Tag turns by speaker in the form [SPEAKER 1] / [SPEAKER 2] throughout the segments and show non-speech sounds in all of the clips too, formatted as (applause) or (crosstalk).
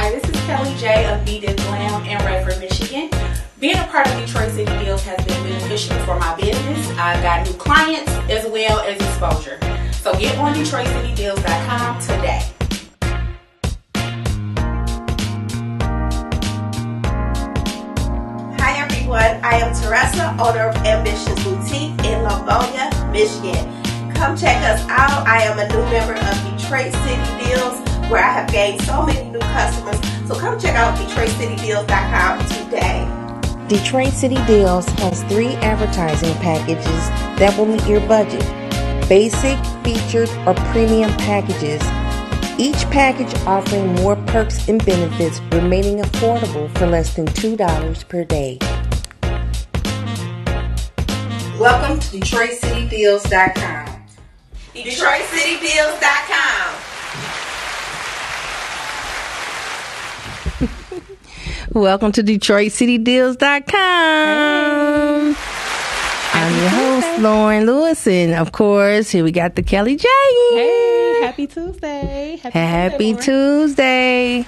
[SPEAKER 1] Hi, this is Kelly J of Be This Glam in Redford, Michigan. Being a part of Detroit City Deals has been beneficial for my business. I've got new clients as well as exposure. So get on DetroitCityDeals.com today.
[SPEAKER 2] Hi everyone, I am Teresa, owner of Ambitious Boutique in Livonia, Michigan. Come check us out. I am a new member of Detroit City Deals where I have gained so many new customers. So come check out DetroitCityDeals.com today.
[SPEAKER 3] Detroit City Deals has three advertising packages that will meet your budget basic, featured, or premium packages. Each package offering more perks and benefits, remaining affordable for less than $2 per day.
[SPEAKER 2] Welcome to DetroitCityDeals.com. DetroitCityDeals.com.
[SPEAKER 4] Welcome to DetroitCityDeals.com. I'm your host, Lauren Lewis, and of course, here we got the Kelly J.
[SPEAKER 5] Hey, happy Tuesday. Happy,
[SPEAKER 4] Happy
[SPEAKER 5] Tuesday.
[SPEAKER 4] Tuesday.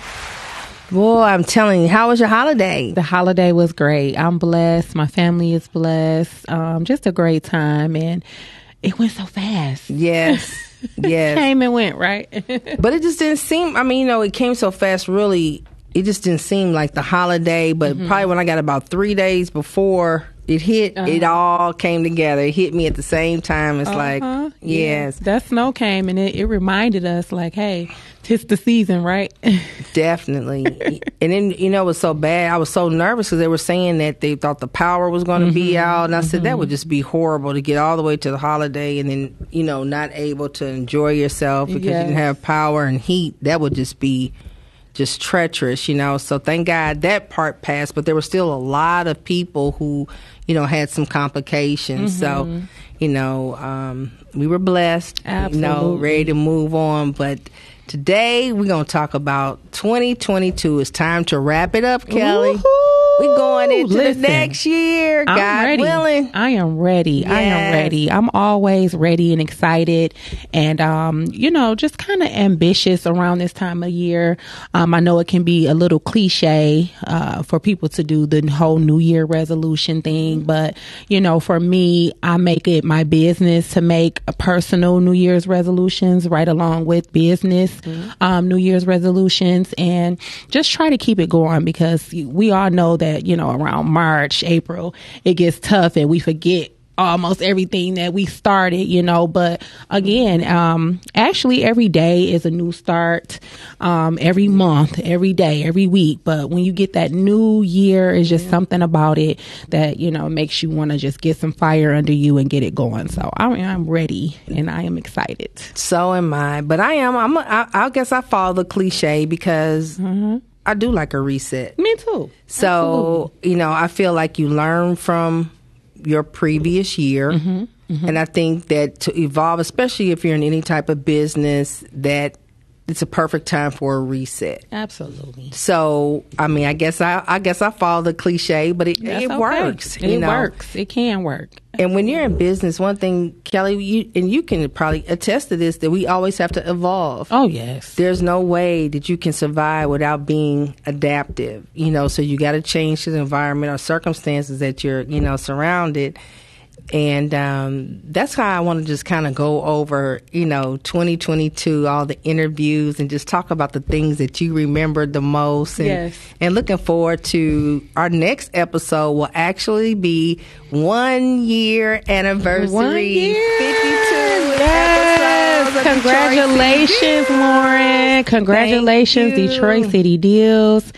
[SPEAKER 4] Boy, I'm telling you, how was your holiday?
[SPEAKER 5] The holiday was great. I'm blessed. My family is blessed. Um, just a great time, and it went so fast.
[SPEAKER 4] Yes. (laughs) Yes.
[SPEAKER 5] Came and went, right? (laughs)
[SPEAKER 4] But it just didn't seem, I mean, you know, it came so fast, really. It just didn't seem like the holiday, but
[SPEAKER 5] Mm-hmm.
[SPEAKER 4] probably when I got about three days before it hit, it all came together. It hit me at the same time. It's like,
[SPEAKER 5] Uh-huh.
[SPEAKER 4] yes,
[SPEAKER 5] that snow came, and it, it reminded us, like, hey, tis the season, right? (laughs)
[SPEAKER 4] definitely. (laughs) and then, you know, it was so bad. I was so nervous because they were saying that they thought the power was going to be out. And I said, that would just be horrible to get all the way to the holiday and then, you know, not able to enjoy yourself because you didn't have power and heat. That would just be just treacherous, you know. So thank God that part passed, but there were still a lot of people who, you know, had some complications. So, you know, um, we were blessed, you know, ready to move on. But today we're going to talk about 2022. It's time to wrap it up, Kelly. We're going into
[SPEAKER 5] Listen,
[SPEAKER 4] the next year,
[SPEAKER 5] I'm
[SPEAKER 4] God
[SPEAKER 5] ready.
[SPEAKER 4] willing.
[SPEAKER 5] I am ready. I am ready. I'm always ready and excited, and um, you know, just kind of ambitious around this time of year. Um, I know it can be a little cliche uh, for people to do the whole New Year resolution thing, but you know, for me, I make it my business to make a personal New Year's resolutions right along with business um, New Year's resolutions, and just try to keep it going because we all know that you know around March, April, it gets tough and we forget almost everything that we started, you know. But again, um, actually, every day is a new start. Um, every month, every day, every week. But when you get that new year, it's just something about it that you know makes you want to just get some fire under you and get it going. So I, I'm ready and I am excited.
[SPEAKER 4] So am I. But I am. I'm. A, I, I guess I follow the cliche because I do like a reset.
[SPEAKER 5] Me too.
[SPEAKER 4] So, you know, I feel like you learn from your previous year. Mm-hmm. Mm-hmm. And I think that to evolve, especially if you're in any type of business, that it's a perfect time for a reset.
[SPEAKER 5] Absolutely.
[SPEAKER 4] So, I mean, I guess I, I guess I follow the cliche, but it,
[SPEAKER 5] That's
[SPEAKER 4] it
[SPEAKER 5] okay.
[SPEAKER 4] works.
[SPEAKER 5] It
[SPEAKER 4] you know?
[SPEAKER 5] works. It can work.
[SPEAKER 4] And when you're in business, one thing, Kelly, you and you can probably attest to this that we always have to evolve.
[SPEAKER 5] Oh yes.
[SPEAKER 4] There's no way that you can survive without being adaptive. You know, so you got to change to the environment or circumstances that you're, you know, surrounded. And um, that's how I want to just kind of go over, you know, 2022, all the interviews, and just talk about the things that you remember the most. And,
[SPEAKER 5] Yes.
[SPEAKER 4] and looking forward to our next episode will actually be one year anniversary.
[SPEAKER 5] One year.
[SPEAKER 4] 52
[SPEAKER 5] Yes.
[SPEAKER 4] episodes of Detroit City
[SPEAKER 5] Congratulations, Lauren. Congratulations. Detroit City Deals.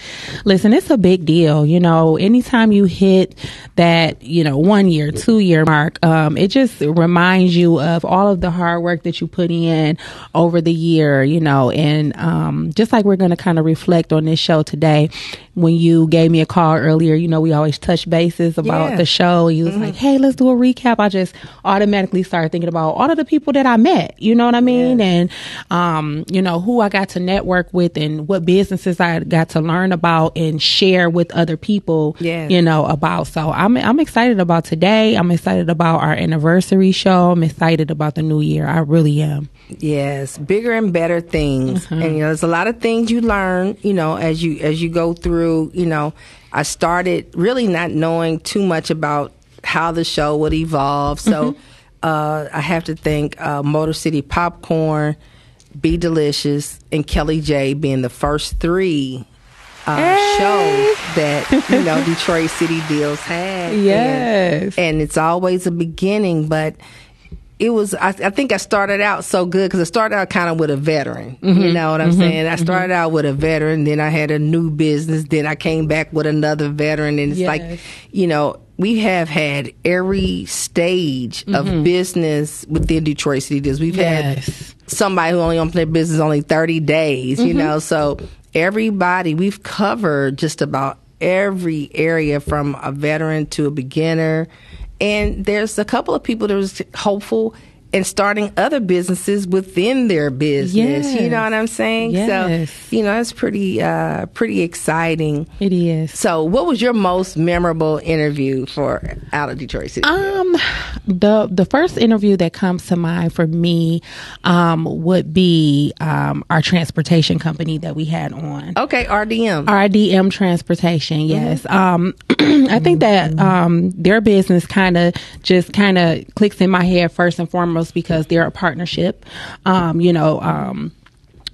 [SPEAKER 5] Listen, it's a big deal. You know, anytime you hit that, you know, one year, two year mark, um, it just reminds you of all of the hard work that you put in over the year, you know, and um, just like we're going to kind of reflect on this show today, when you gave me a call earlier, you know, we always touch bases about
[SPEAKER 4] Yeah.
[SPEAKER 5] the show. You was like, hey, let's do a recap. I just automatically started thinking about all of the people that I met. You know what I mean? And, um, you know, who I got to network with and what businesses I got to learn about and share with other people,
[SPEAKER 4] Yes.
[SPEAKER 5] you know, about. So I'm, I'm excited about today. I'm excited about our anniversary show. I'm excited about the new year. I really am.
[SPEAKER 4] Yes, bigger and better things, and you know, there's a lot of things you learn, you know, as you as you go through. You know, I started really not knowing too much about how the show would evolve, so uh, I have to thank uh, Motor City Popcorn, Be Delicious, and Kelly J being the first three. Uh, shows that you know (laughs) Detroit City Deals had. And-
[SPEAKER 5] Yes.
[SPEAKER 4] and it's always a beginning but it was I, I think i started out so good because i started out kind of with a veteran you know what i'm saying i started out with a veteran then i had a new business then i came back with another veteran and it's
[SPEAKER 5] Yes.
[SPEAKER 4] like you know we have had every stage of mm-hmm. business within detroit city deals. We've
[SPEAKER 5] Yes.
[SPEAKER 4] had somebody who only opened their business only 30 days you mm-hmm. know? So everybody we've covered just about every area from a veteran to a beginner. And there's a couple of people that was hopeful in starting other businesses within their business you know what i'm saying
[SPEAKER 5] Yes.
[SPEAKER 4] so you know it's pretty uh pretty exciting
[SPEAKER 5] It is.
[SPEAKER 4] so what was your most memorable interview for out of detroit city
[SPEAKER 5] Um, the the first interview that comes to mind for me, um, would be um our transportation company that we had on.
[SPEAKER 4] okay rdm
[SPEAKER 5] RDM Transportation, yes. Um, (clears throat) I think that um, their business kind of just kind of clicks in my head first and foremost because they're a partnership. Um, you know, um,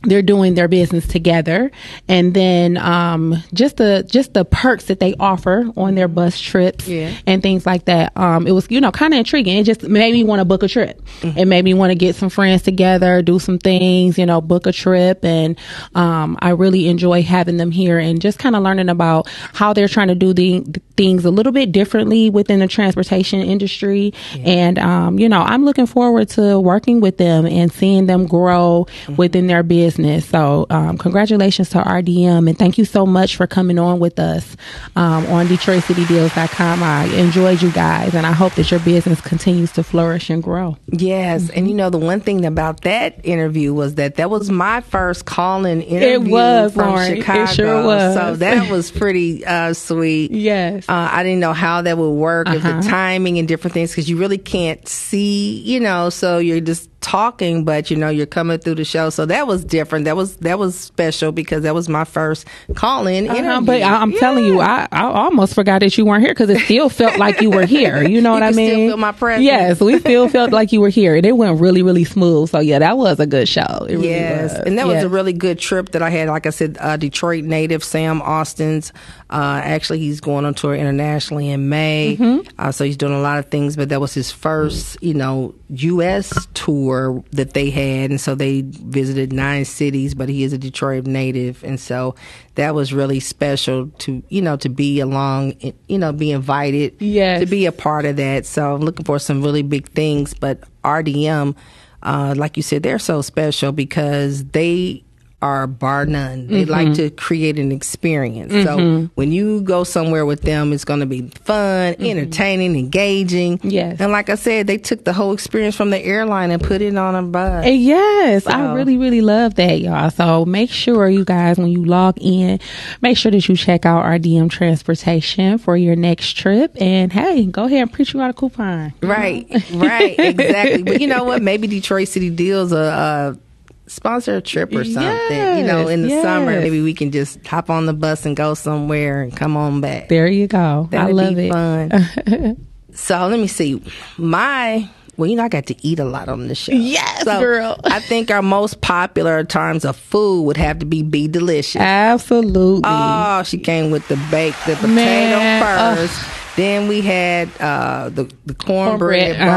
[SPEAKER 5] they're doing their business together, and then um, just the just the perks that they offer on their bus trips
[SPEAKER 4] Yeah.
[SPEAKER 5] and things like that. Um, it was you know kind of intriguing. It just made me want to book a trip. It made me want to get some friends together, do some things, you know, book a trip, and um, I really enjoy having them here and just kind of learning about how they're trying to do the, the things a little bit differently within the transportation industry. And um, you know, I'm looking forward to working with them and seeing them grow within their business. So, um, congratulations to RDM and thank you so much for coming on with us um, on DetroitCityDeals.com. I enjoyed you guys, and I hope that your business continues to flourish and grow.
[SPEAKER 4] Yes, and you know the one thing about that interview was that that was my first call-in interview
[SPEAKER 5] was,
[SPEAKER 4] from
[SPEAKER 5] Lauren. It
[SPEAKER 4] Chicago.
[SPEAKER 5] sure was.
[SPEAKER 4] So that (laughs) was pretty uh, sweet.
[SPEAKER 5] Yes.
[SPEAKER 4] uh, I didn't know how that would work, if the
[SPEAKER 5] Uh-huh.
[SPEAKER 4] timing and different things, because you really can't see, you know. So you're just talking, but you know you're coming through the show. So that was different. That was that was special because that was my first call-in interview.
[SPEAKER 5] Uh-huh, but I, I'm telling you, I, I almost forgot that you weren't here because it still felt like you were here. You know (laughs)
[SPEAKER 4] You
[SPEAKER 5] what I mean?
[SPEAKER 4] my presence.
[SPEAKER 5] Yes, we still felt like you were here, and it went really, really smooth. So yeah, that was a good show. It really
[SPEAKER 4] Yes,
[SPEAKER 5] was.
[SPEAKER 4] and that was a really good trip that I had. Like I said, uh, Detroit native Sam Austin's. Uh, actually, he's going on tour internationally in May,
[SPEAKER 5] Mm-hmm.
[SPEAKER 4] uh, so he's doing a lot of things. But that was his first, you know, U.S. tour that they had, and so they visited nine cities. But he is a Detroit native, and so that was really special to you know to be along, you know, be invited,
[SPEAKER 5] Yes.
[SPEAKER 4] to be a part of that. So I'm looking for some really big things. But RDM, uh, like you said, they're so special because they are bar none. They
[SPEAKER 5] Mm-hmm.
[SPEAKER 4] like to create an experience. So when you go somewhere with them, it's going to be fun, entertaining, engaging.
[SPEAKER 5] Mm-hmm. Yes.
[SPEAKER 4] And like I said, they took the whole experience from the airline and put it on a bus.
[SPEAKER 5] Uh, Yes, I really, really love that, y'all. So make sure you guys, when you log in, make sure that you check out RDM Transportation for your next trip. And hey, go ahead and print you out a coupon.
[SPEAKER 4] Right, right, exactly. But you know what? (laughs) Maybe Detroit City Deals are. uh, sponsor a trip or something. you know, in the summer, maybe we can just hop on the bus and go somewhere and come on back.
[SPEAKER 5] There you go.
[SPEAKER 4] That'd
[SPEAKER 5] I love
[SPEAKER 4] be
[SPEAKER 5] it.
[SPEAKER 4] fun. (laughs) so let me see. My well, you know, I got to eat a lot on the show.
[SPEAKER 5] Yes,
[SPEAKER 4] so
[SPEAKER 5] girl.
[SPEAKER 4] I think our most popular terms of food would have to be be delicious.
[SPEAKER 5] Absolutely.
[SPEAKER 4] Oh, she came with the baked the potato
[SPEAKER 5] Man, ugh.
[SPEAKER 4] first. Then we had uh, the the cornbread, bowl.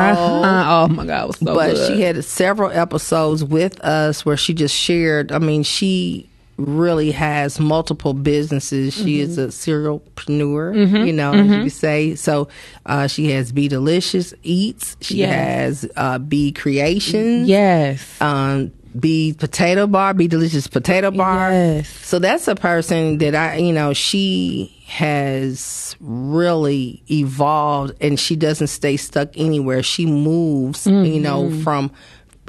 [SPEAKER 5] Uh-huh. Oh my God, it was so
[SPEAKER 4] but
[SPEAKER 5] good.
[SPEAKER 4] she had several episodes with us where she just shared. I mean, she really has multiple businesses. She is
[SPEAKER 5] Mm-hmm.
[SPEAKER 4] a serialpreneur, you know, as you say. So uh, she has Be Delicious Eats. She
[SPEAKER 5] Yes.
[SPEAKER 4] has uh, Be Creations.
[SPEAKER 5] yes.
[SPEAKER 4] Um, Be Potato Bar, Be Delicious Potato Bar.
[SPEAKER 5] Yes.
[SPEAKER 4] So that's a person that I, you know, she has really evolved and she doesn't stay stuck anywhere. She moves, you know,
[SPEAKER 5] Mm-hmm.
[SPEAKER 4] from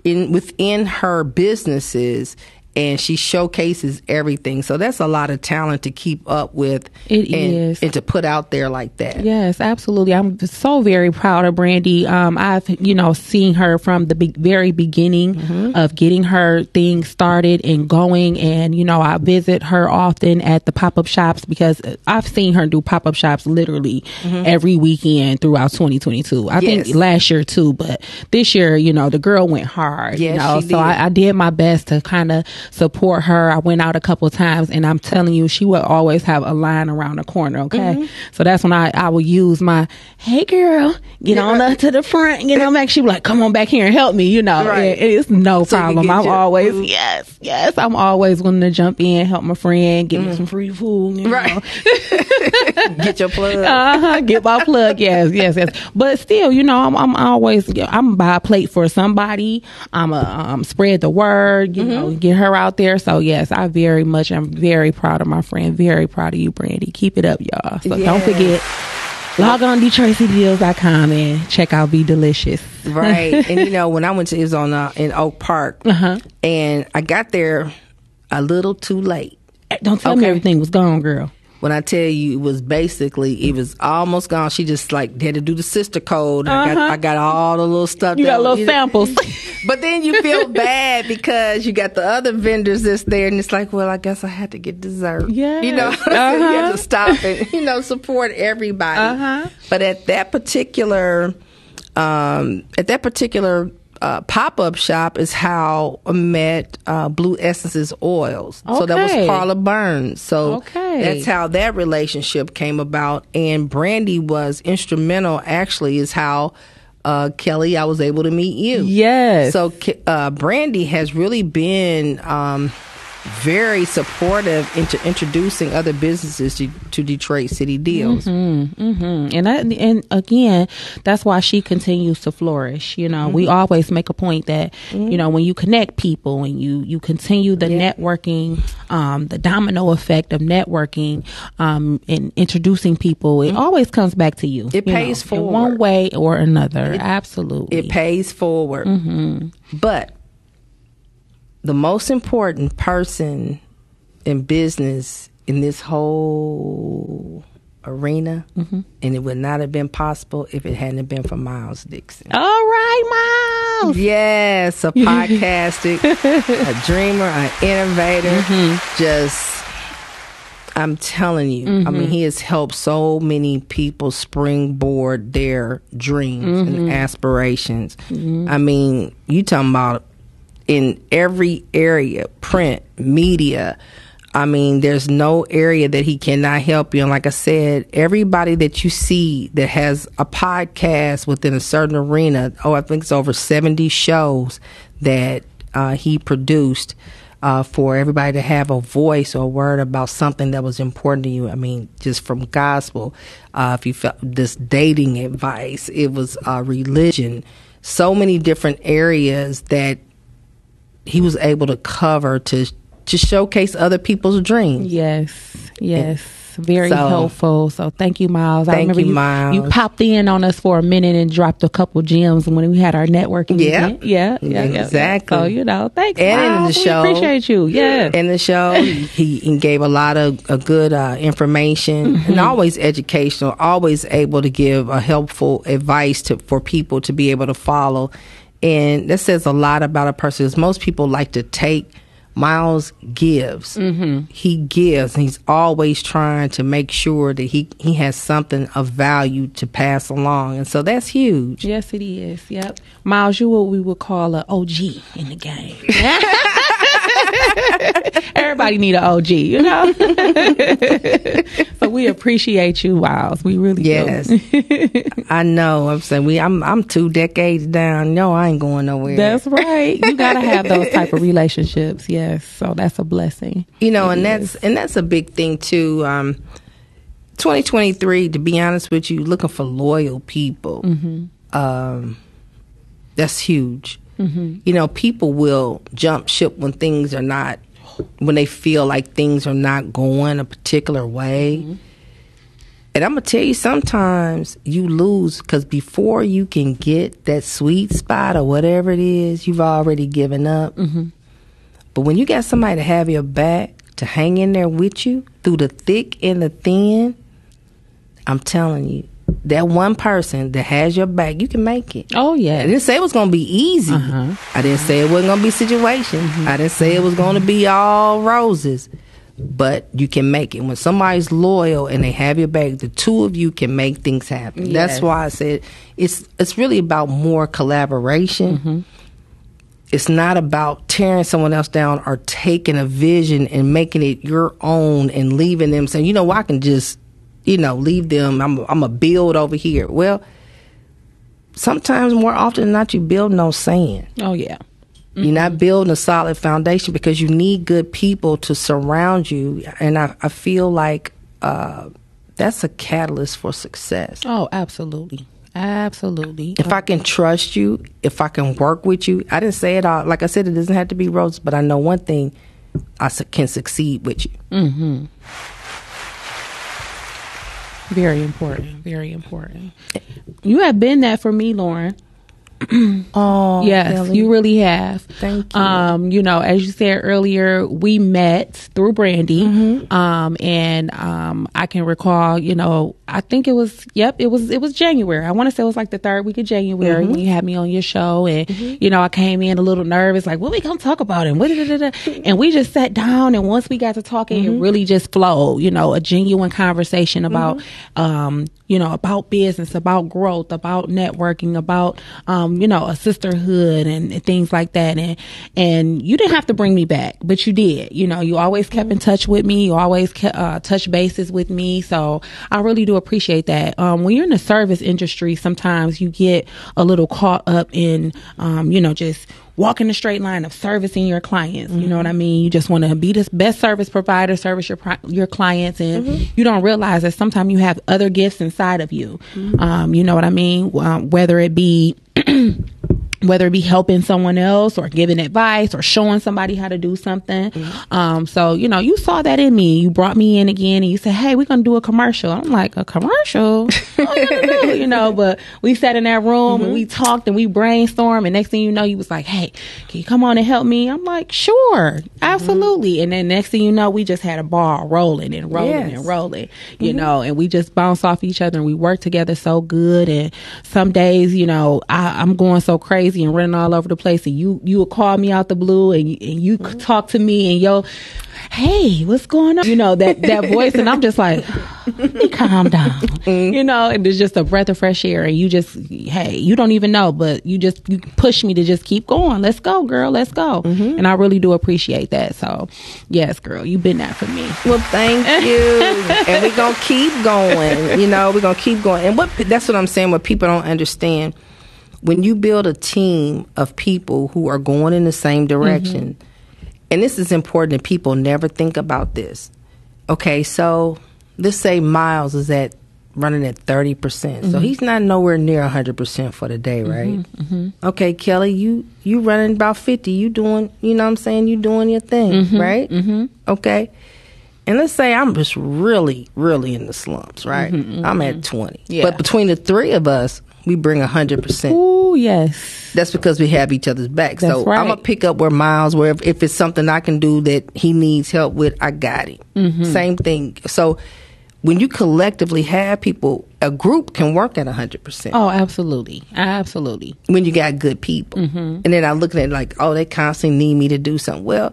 [SPEAKER 4] in within her businesses and she showcases everything. So that's a lot of talent to keep up with
[SPEAKER 5] It
[SPEAKER 4] and,
[SPEAKER 5] is.
[SPEAKER 4] and to put out there like that.
[SPEAKER 5] Yes, absolutely. I'm so very proud of Brandy. Um, I've, you know, seen her from the be- very beginning
[SPEAKER 4] Mm-hmm.
[SPEAKER 5] of getting her thing started and going. And, you know, I visit her often at the pop up shops because I've seen her do pop up shops literally every weekend throughout 2022. I
[SPEAKER 4] Mm-hmm. Yes.
[SPEAKER 5] think last year too, but this year, you know, the girl went hard. you
[SPEAKER 4] Yes,
[SPEAKER 5] know,
[SPEAKER 4] she
[SPEAKER 5] so
[SPEAKER 4] did.
[SPEAKER 5] I, I did my best to kind of support her. I went out a couple times and I'm telling you, she would always have a line around the corner. Okay.
[SPEAKER 4] Mm-hmm.
[SPEAKER 5] So that's when I, I would use my, Hey girl, get on up to the front, you know, back. She be like, come on back here and help me, you know,
[SPEAKER 4] Right.
[SPEAKER 5] and it's no
[SPEAKER 4] So
[SPEAKER 5] problem. I'm
[SPEAKER 4] your
[SPEAKER 5] always,
[SPEAKER 4] food.
[SPEAKER 5] yes, yes, I'm always willing to jump in, help my friend, get me some free food, you know.
[SPEAKER 4] Right. (laughs) (laughs) Get your plug.
[SPEAKER 5] Uh-huh. Get my plug. Yes, yes, yes. But still, you know, I'm, I'm always, I'm buy a plate for somebody. I'm a, um, spread the word, you know, get her out there. So yes, I very much, I'm very proud of my friend. Very proud of you, Brandy. Keep it up, y'all. So don't forget, log on DetroitCityDeals.com and check out Be Delicious.
[SPEAKER 4] right. (laughs) And you know, when I went to it was on uh, in Oak Park,
[SPEAKER 5] Uh-huh.
[SPEAKER 4] and I got there a little too late.
[SPEAKER 5] Don't tell me everything was gone, girl.
[SPEAKER 4] When I tell you, it was basically it was almost gone. She just like had to do the sister code. I got
[SPEAKER 5] Uh-huh.
[SPEAKER 4] I got all the little stuff.
[SPEAKER 5] You got little
[SPEAKER 4] you know-
[SPEAKER 5] samples. (laughs) (laughs)
[SPEAKER 4] But then you feel bad because you got the other vendors that's there, and it's like, well, I guess I had to get dessert.
[SPEAKER 5] Yes.
[SPEAKER 4] you know, you
[SPEAKER 5] Uh-huh.
[SPEAKER 4] have to stop and (laughs) you know support everybody.
[SPEAKER 5] Uh-huh.
[SPEAKER 4] But at that particular, um, at that particular uh, pop up shop is how I met uh, Blue Essences Oils. So that was
[SPEAKER 5] Okay.
[SPEAKER 4] Carla Burns. So
[SPEAKER 5] Okay.
[SPEAKER 4] that's how that relationship came about. And Brandy was instrumental. Actually, is how. Uh, Kelly, I was able to meet you.
[SPEAKER 5] Yes.
[SPEAKER 4] So uh, Brandy has really been um, very supportive into introducing other businesses to, to Detroit City Deals.
[SPEAKER 5] Mm, and that, and again, that's why she continues to flourish. You know, we always make a point that you know when you connect people and you you continue the networking, um, the domino effect of networking, um, and introducing people, it always comes back to you.
[SPEAKER 4] It
[SPEAKER 5] you
[SPEAKER 4] pays
[SPEAKER 5] know,
[SPEAKER 4] forward.
[SPEAKER 5] one way or another. Absolutely.
[SPEAKER 4] It pays forward. But the most important person in business in this whole arena, mm-hmm. and it would not have been possible if it hadn't been for Miles Dixon.
[SPEAKER 5] All right, Miles.
[SPEAKER 4] Yes, a (laughs) podcastic, a dreamer, an innovator. Mm-hmm. Just, I'm telling you, I mean, mm-hmm. he has helped so many people springboard their dreams and aspirations. I mean, you talking about in every area, print, media. I mean, there's no area that he cannot help you. And like I said, everybody that you see that has a podcast within a certain arena, oh, I think it's over 70 shows that uh, he produced uh, for everybody to have a voice or a word about something that was important to you. I mean, just from gospel, uh, if you felt this dating advice, it was uh, religion, so many different areas that he was able to cover to to showcase other people's dreams.
[SPEAKER 5] Yes, yes. Very
[SPEAKER 4] So-
[SPEAKER 5] helpful. So thank you, Miles. I
[SPEAKER 4] Thank
[SPEAKER 5] remember
[SPEAKER 4] you,
[SPEAKER 5] you,
[SPEAKER 4] Miles.
[SPEAKER 5] you popped in on us for a minute and dropped a couple gems when we had our networking
[SPEAKER 4] Yeah.
[SPEAKER 5] event. Yeah, yeah, yeah.
[SPEAKER 4] Exactly.
[SPEAKER 5] So you know, thanks,
[SPEAKER 4] And in the
[SPEAKER 5] Miles. We
[SPEAKER 4] show,
[SPEAKER 5] appreciate you. Yeah.
[SPEAKER 4] In the show, he, he gave a lot of uh, good uh, information
[SPEAKER 5] Mm-hmm.
[SPEAKER 4] and always educational, always able to give a helpful advice to for people to be able to follow. And that says a lot about a person because most people like to take. Miles gives. Mm-hmm. He gives, and he's always trying to make sure that he, he has something of value to pass along. And so that's huge.
[SPEAKER 5] Yes, it is. Yep. Miles, you what we would call a OG in the game. (laughs) (laughs) Everybody need an OG, you know. (laughs) so we appreciate you, Miles. We really
[SPEAKER 4] Yes,
[SPEAKER 5] do.
[SPEAKER 4] I know. I'm saying we. I'm. I'm two decades down. No, I ain't going nowhere.
[SPEAKER 5] That's right. You gotta have those type of (laughs) relationships. Yes. So that's a blessing.
[SPEAKER 4] you know,
[SPEAKER 5] It
[SPEAKER 4] and
[SPEAKER 5] is.
[SPEAKER 4] that's and that's a big thing too. Um, 2023. To be honest with you, looking for loyal people. Um, that's huge. You know, people will jump ship when things are not, when they feel like things are not going a particular way. And I'm gonna tell you, sometimes you lose because before you can get that sweet spot or whatever it is, you've already given up. Mm-hmm. But when you got somebody to have your back, to hang in there with you through the thick and the thin, I'm telling you, that one person that has your back, you can make it.
[SPEAKER 5] Oh yeah.
[SPEAKER 4] I didn't say it was gonna be easy.
[SPEAKER 5] Uh-huh.
[SPEAKER 4] I didn't say it wasn't gonna be situation. I didn't say it was gonna be all roses. But you can make it. When somebody's loyal and they have your back, the two of you can make things happen.
[SPEAKER 5] Yes.
[SPEAKER 4] That's why I said it's it's really about more collaboration. It's not about tearing someone else down or taking a vision and making it your own and leaving them saying, you know, I can just, you know, leave them. I'm I'm a build over here. Well, sometimes more often than not, you build no sand.
[SPEAKER 5] Oh yeah.
[SPEAKER 4] You're not building a solid foundation because you need good people to surround you. And I, I feel like uh, that's a catalyst for success.
[SPEAKER 5] Oh, absolutely. Absolutely.
[SPEAKER 4] If I can trust you, if I can work with you, I didn't say it all. Like I said, it doesn't have to be roses, but I know one thing I su- can succeed with you.
[SPEAKER 5] Very important. Very important. You have been that for me, Lauren. (clears throat)
[SPEAKER 4] Oh,
[SPEAKER 5] Yes, you really have.
[SPEAKER 4] Thank you.
[SPEAKER 5] Um, you know, as you said earlier, we met through Brandy.
[SPEAKER 4] Mm-hmm.
[SPEAKER 5] Um, and um, I can recall, you know, I think it was, yep, it was, it was January. I want to say it was like the third week of January
[SPEAKER 4] Mm-hmm.
[SPEAKER 5] when you had me on your show, and you know, I came in a little nervous, like, what we gonna talk about, and what, (laughs) and we just sat down, and once we got to talking,
[SPEAKER 4] Mm-hmm.
[SPEAKER 5] it really just flowed. You know, a genuine conversation about, um, you know, about business, about growth, about networking, about, um, you know, a sisterhood and, things like that. And, and you didn't have to bring me back, but you did. You know, you always kept in touch with me. You always kept, uh, touch bases with me. So I really do appreciate that. Um, when you're in the service industry, sometimes you get a little caught up in, um, you know, just walking the straight line of servicing your clients. You know what I mean? You just want to be the best service provider, service your your clients, and you don't realize that sometimes you have other gifts inside of you. Um, you know what I mean? Um, whether it be (clears throat) whether it be helping someone else or giving advice or showing somebody how to do something. Mm-hmm. Um, so, you know, you saw that in me. You brought me in again and you said, Hey, we're going to do a commercial. I'm like, a commercial? (laughs) Oh, do? You know, but we sat in that room and mm-hmm. we talked and we brainstormed. And next thing you know, you was like, Hey, can you come on and help me? I'm like, sure, mm-hmm. absolutely. And then next thing you know, we just had a ball rolling and rolling
[SPEAKER 4] Yes.
[SPEAKER 5] and rolling, you know, and we just bounce off each other and we work together so good. And some days, you know, I, I'm going so crazy and running all over the place, and you you would call me out the blue and you, and you could talk to me and yo, hey, what's going on? You know that that voice, and I'm just like, let me calm down, mm-hmm. you know. And it's just a breath of fresh air, and you just, hey, you don't even know, but you just you push me to just keep going. Let's go, girl, let's go. Mm-hmm. And I really do appreciate that. So, yes, girl, you've been that for me.
[SPEAKER 4] Well, thank you. (laughs) and we're going to keep going. You know, we're going to keep going. And what that's what I'm saying, what people don't understand. When you build a team of people who are going in the same mm-hmm. direction, and this is important, and people never think about this. Okay, so let's say Miles is at running at 30%. percent So mm-hmm. he's not nowhere near 100% for the day, mm-hmm, right? Okay, Kelly, you you running about 50. You doing, you know what I'm saying? You doing your thing, right? Okay. And let's say I'm just really, really in the slumps, right? I'm at 20.
[SPEAKER 5] Yeah.
[SPEAKER 4] But between the three of us, we bring 100%.
[SPEAKER 5] Ooh, yes.
[SPEAKER 4] That's because we have each other's back.
[SPEAKER 5] That's
[SPEAKER 4] so
[SPEAKER 5] right.
[SPEAKER 4] I'm gonna pick up where Miles, where if, if it's something I can do that he needs help with, I got him.
[SPEAKER 5] Mm-hmm.
[SPEAKER 4] Same thing. So when you collectively have people, a group can work at 100%.
[SPEAKER 5] Oh, absolutely, absolutely.
[SPEAKER 4] When you got good people.
[SPEAKER 5] Mm-hmm.
[SPEAKER 4] And then I look at it like, oh, they constantly need me to do something. Well,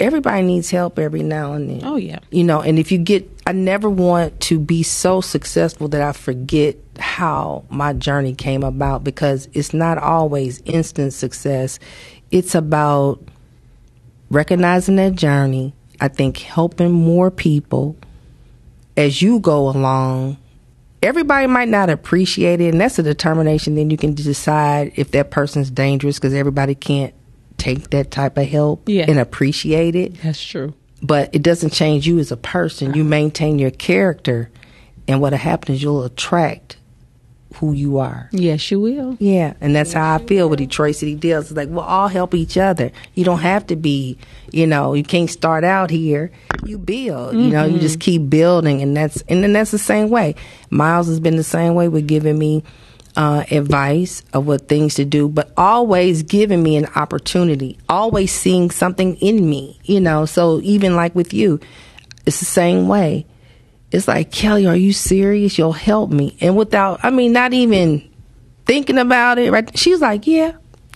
[SPEAKER 4] everybody needs help every now and then.
[SPEAKER 5] Oh, yeah.
[SPEAKER 4] You know, and if you get, I never want to be so successful that I forget how my journey came about because it's not always instant success. It's about recognizing that journey. I think helping more people as you go along. Everybody might not appreciate it, and that's a determination. Then you can decide if that person's dangerous because everybody can't take that type of help
[SPEAKER 5] Yeah.
[SPEAKER 4] and appreciate it
[SPEAKER 5] That's true.
[SPEAKER 4] But it doesn't change you as a person. You maintain your character, and what'll happen is you'll attract who you are.
[SPEAKER 5] Yes, you will.
[SPEAKER 4] Yeah, and that's how I feel with Detroit City Deals. It's like we'll all help each other. You don't have to be, you know, you can't start out here. you build. You know, you mm-hmm. just keep building, and that's and then that's the same way. Miles has been the same way with giving me uh, advice of what things to do, but always giving me an opportunity, always seeing something in me. You know, so even like with you, it's the same way. It's like Kelly, are you serious? You'll help me, and without, I mean, not even thinking about it. Right? She's like, yeah.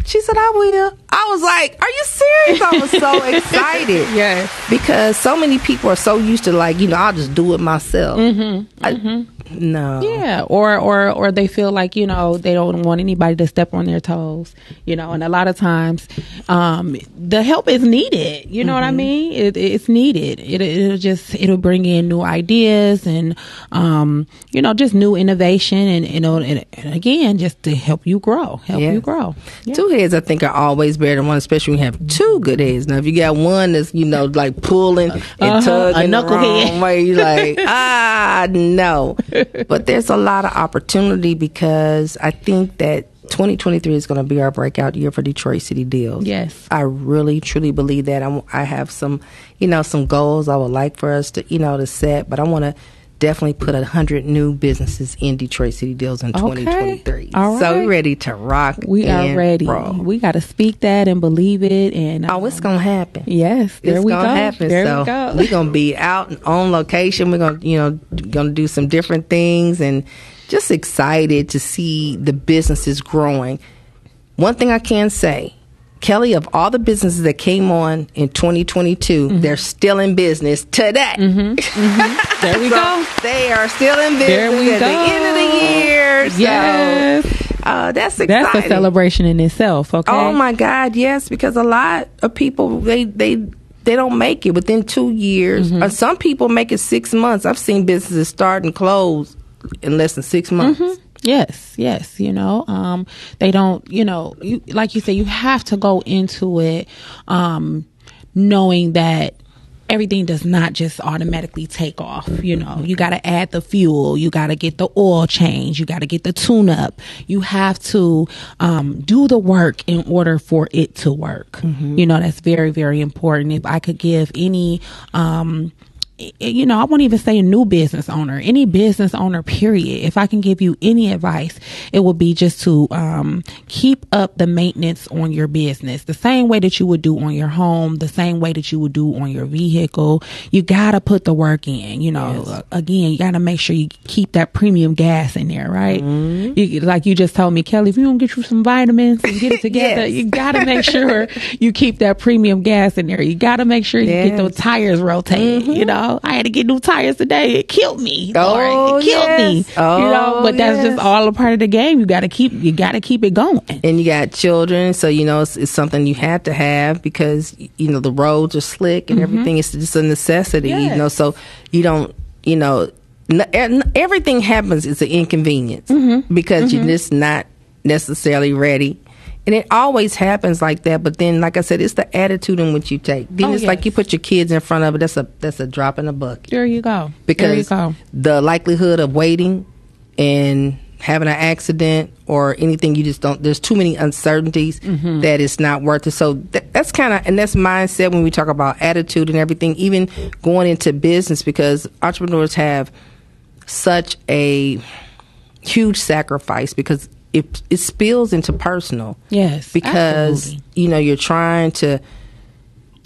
[SPEAKER 4] She said, I will. I was like, Are you serious? I was so (laughs) excited.
[SPEAKER 5] Yes.
[SPEAKER 4] Because so many people are so used to, like, you know, I'll just do it myself. Mm-hmm. No.
[SPEAKER 5] Yeah, or or or they feel like you know they don't want anybody to step on their toes, you know. And a lot of times, um, the help is needed. You know what I mean? It, it's needed. It, it'll just it'll bring in new ideas and um, you know just new innovation and you know and, and again just to help you grow, help
[SPEAKER 4] Yeah.
[SPEAKER 5] you grow. Yeah.
[SPEAKER 4] Two heads, I think, are always better than one, especially when you have two good heads. Now, if you got one that's, you know, like pulling and
[SPEAKER 5] Uh-huh,
[SPEAKER 4] tugging
[SPEAKER 5] a knucklehead.
[SPEAKER 4] way, you're like, (laughs) ah, no. (laughs) But there's a lot of opportunity because I think that 2023 is going to be our breakout year for Detroit City Deals.
[SPEAKER 5] Yes.
[SPEAKER 4] I really, truly believe that. I'm, I have some, you know, some goals I would like for us to, you know, to set, but I want to definitely put a hundred new businesses in Detroit City Deals in
[SPEAKER 5] Okay.
[SPEAKER 4] 2023.
[SPEAKER 5] All
[SPEAKER 4] So we're ready to rock.
[SPEAKER 5] We are ready.
[SPEAKER 4] roll.
[SPEAKER 5] We got to speak that and believe it. And
[SPEAKER 4] Oh, it's um, gonna happen.
[SPEAKER 5] yes, there
[SPEAKER 4] it's
[SPEAKER 5] we
[SPEAKER 4] gonna
[SPEAKER 5] go.
[SPEAKER 4] happen.
[SPEAKER 5] There
[SPEAKER 4] so
[SPEAKER 5] we go.
[SPEAKER 4] we're gonna be out and on location. We're gonna, you know, gonna do some different things and just excited to see the businesses growing. One thing I can say, Kelly, of all the businesses that came on in 2022,
[SPEAKER 5] Mm-hmm.
[SPEAKER 4] they're still in business today. Mm-hmm. Mm-hmm. (laughs)
[SPEAKER 5] there we
[SPEAKER 4] So
[SPEAKER 5] go.
[SPEAKER 4] They are still in business
[SPEAKER 5] There we
[SPEAKER 4] at
[SPEAKER 5] go.
[SPEAKER 4] the end of the year. So,
[SPEAKER 5] Yes.
[SPEAKER 4] uh, that's exciting.
[SPEAKER 5] That's a celebration in itself. Okay.
[SPEAKER 4] Oh my God, yes, because a lot of people they they they don't make it within two years.
[SPEAKER 5] Mm-hmm.
[SPEAKER 4] Or some people make it six months. I've seen businesses start and close in less than six months.
[SPEAKER 5] Yes, yes, you know, um, they don't, you know, you, like you say, you have to go into it, um, knowing that everything does not just automatically take off. You know, you got to add the fuel, you got to get the oil change, you got to get the tune up. You have to, um, do the work in order for it to work. You know, that's very, very important. If I could give any, um, you know, I won't even say a new business owner, any business owner, period. If I can give you any advice, it would be just to um, keep up the maintenance on your business the same way that you would do on your home, the same way that you would do on your vehicle. You got to put the work in. You know, Uh, again, you got to make sure you keep that premium gas in there, right? You, like you just told me, Kelly, if you don't get you some vitamins and get it (laughs) together,
[SPEAKER 4] Yes.
[SPEAKER 5] you got to make sure (laughs) you keep that premium gas in there. You got to make sure you get those tires rotated. You know, I had to get new tires today. It killed me.
[SPEAKER 4] Oh,
[SPEAKER 5] it killed me.
[SPEAKER 4] yes.
[SPEAKER 5] you know,
[SPEAKER 4] Oh,
[SPEAKER 5] but that's
[SPEAKER 4] yes.
[SPEAKER 5] just all a part of the game. You got to keep. You got to keep it going.
[SPEAKER 4] And you got children, so you know it's, it's something you have to have because you know the roads are slick and mm-hmm. everything. It's just a necessity, you know. So you don't, you know, everything happens. It's an inconvenience mm-hmm. because you're mm-hmm. just not necessarily ready. And it always happens like that. But then, like I said, it's the attitude in which you take. Then
[SPEAKER 5] Oh,
[SPEAKER 4] it's like you put your kids in front of it. That's a that's a drop in the bucket
[SPEAKER 5] There you go.
[SPEAKER 4] because
[SPEAKER 5] there you go.
[SPEAKER 4] the likelihood of waiting and having an accident or anything you just don't there's too many uncertainties
[SPEAKER 5] Mm-hmm.
[SPEAKER 4] that it's not worth it so th- that's kind of and that's mindset when we talk about attitude and everything even going into business because entrepreneurs have such a huge sacrifice because it it spills into personal
[SPEAKER 5] Yes,
[SPEAKER 4] because
[SPEAKER 5] absolutely.
[SPEAKER 4] you know you're trying to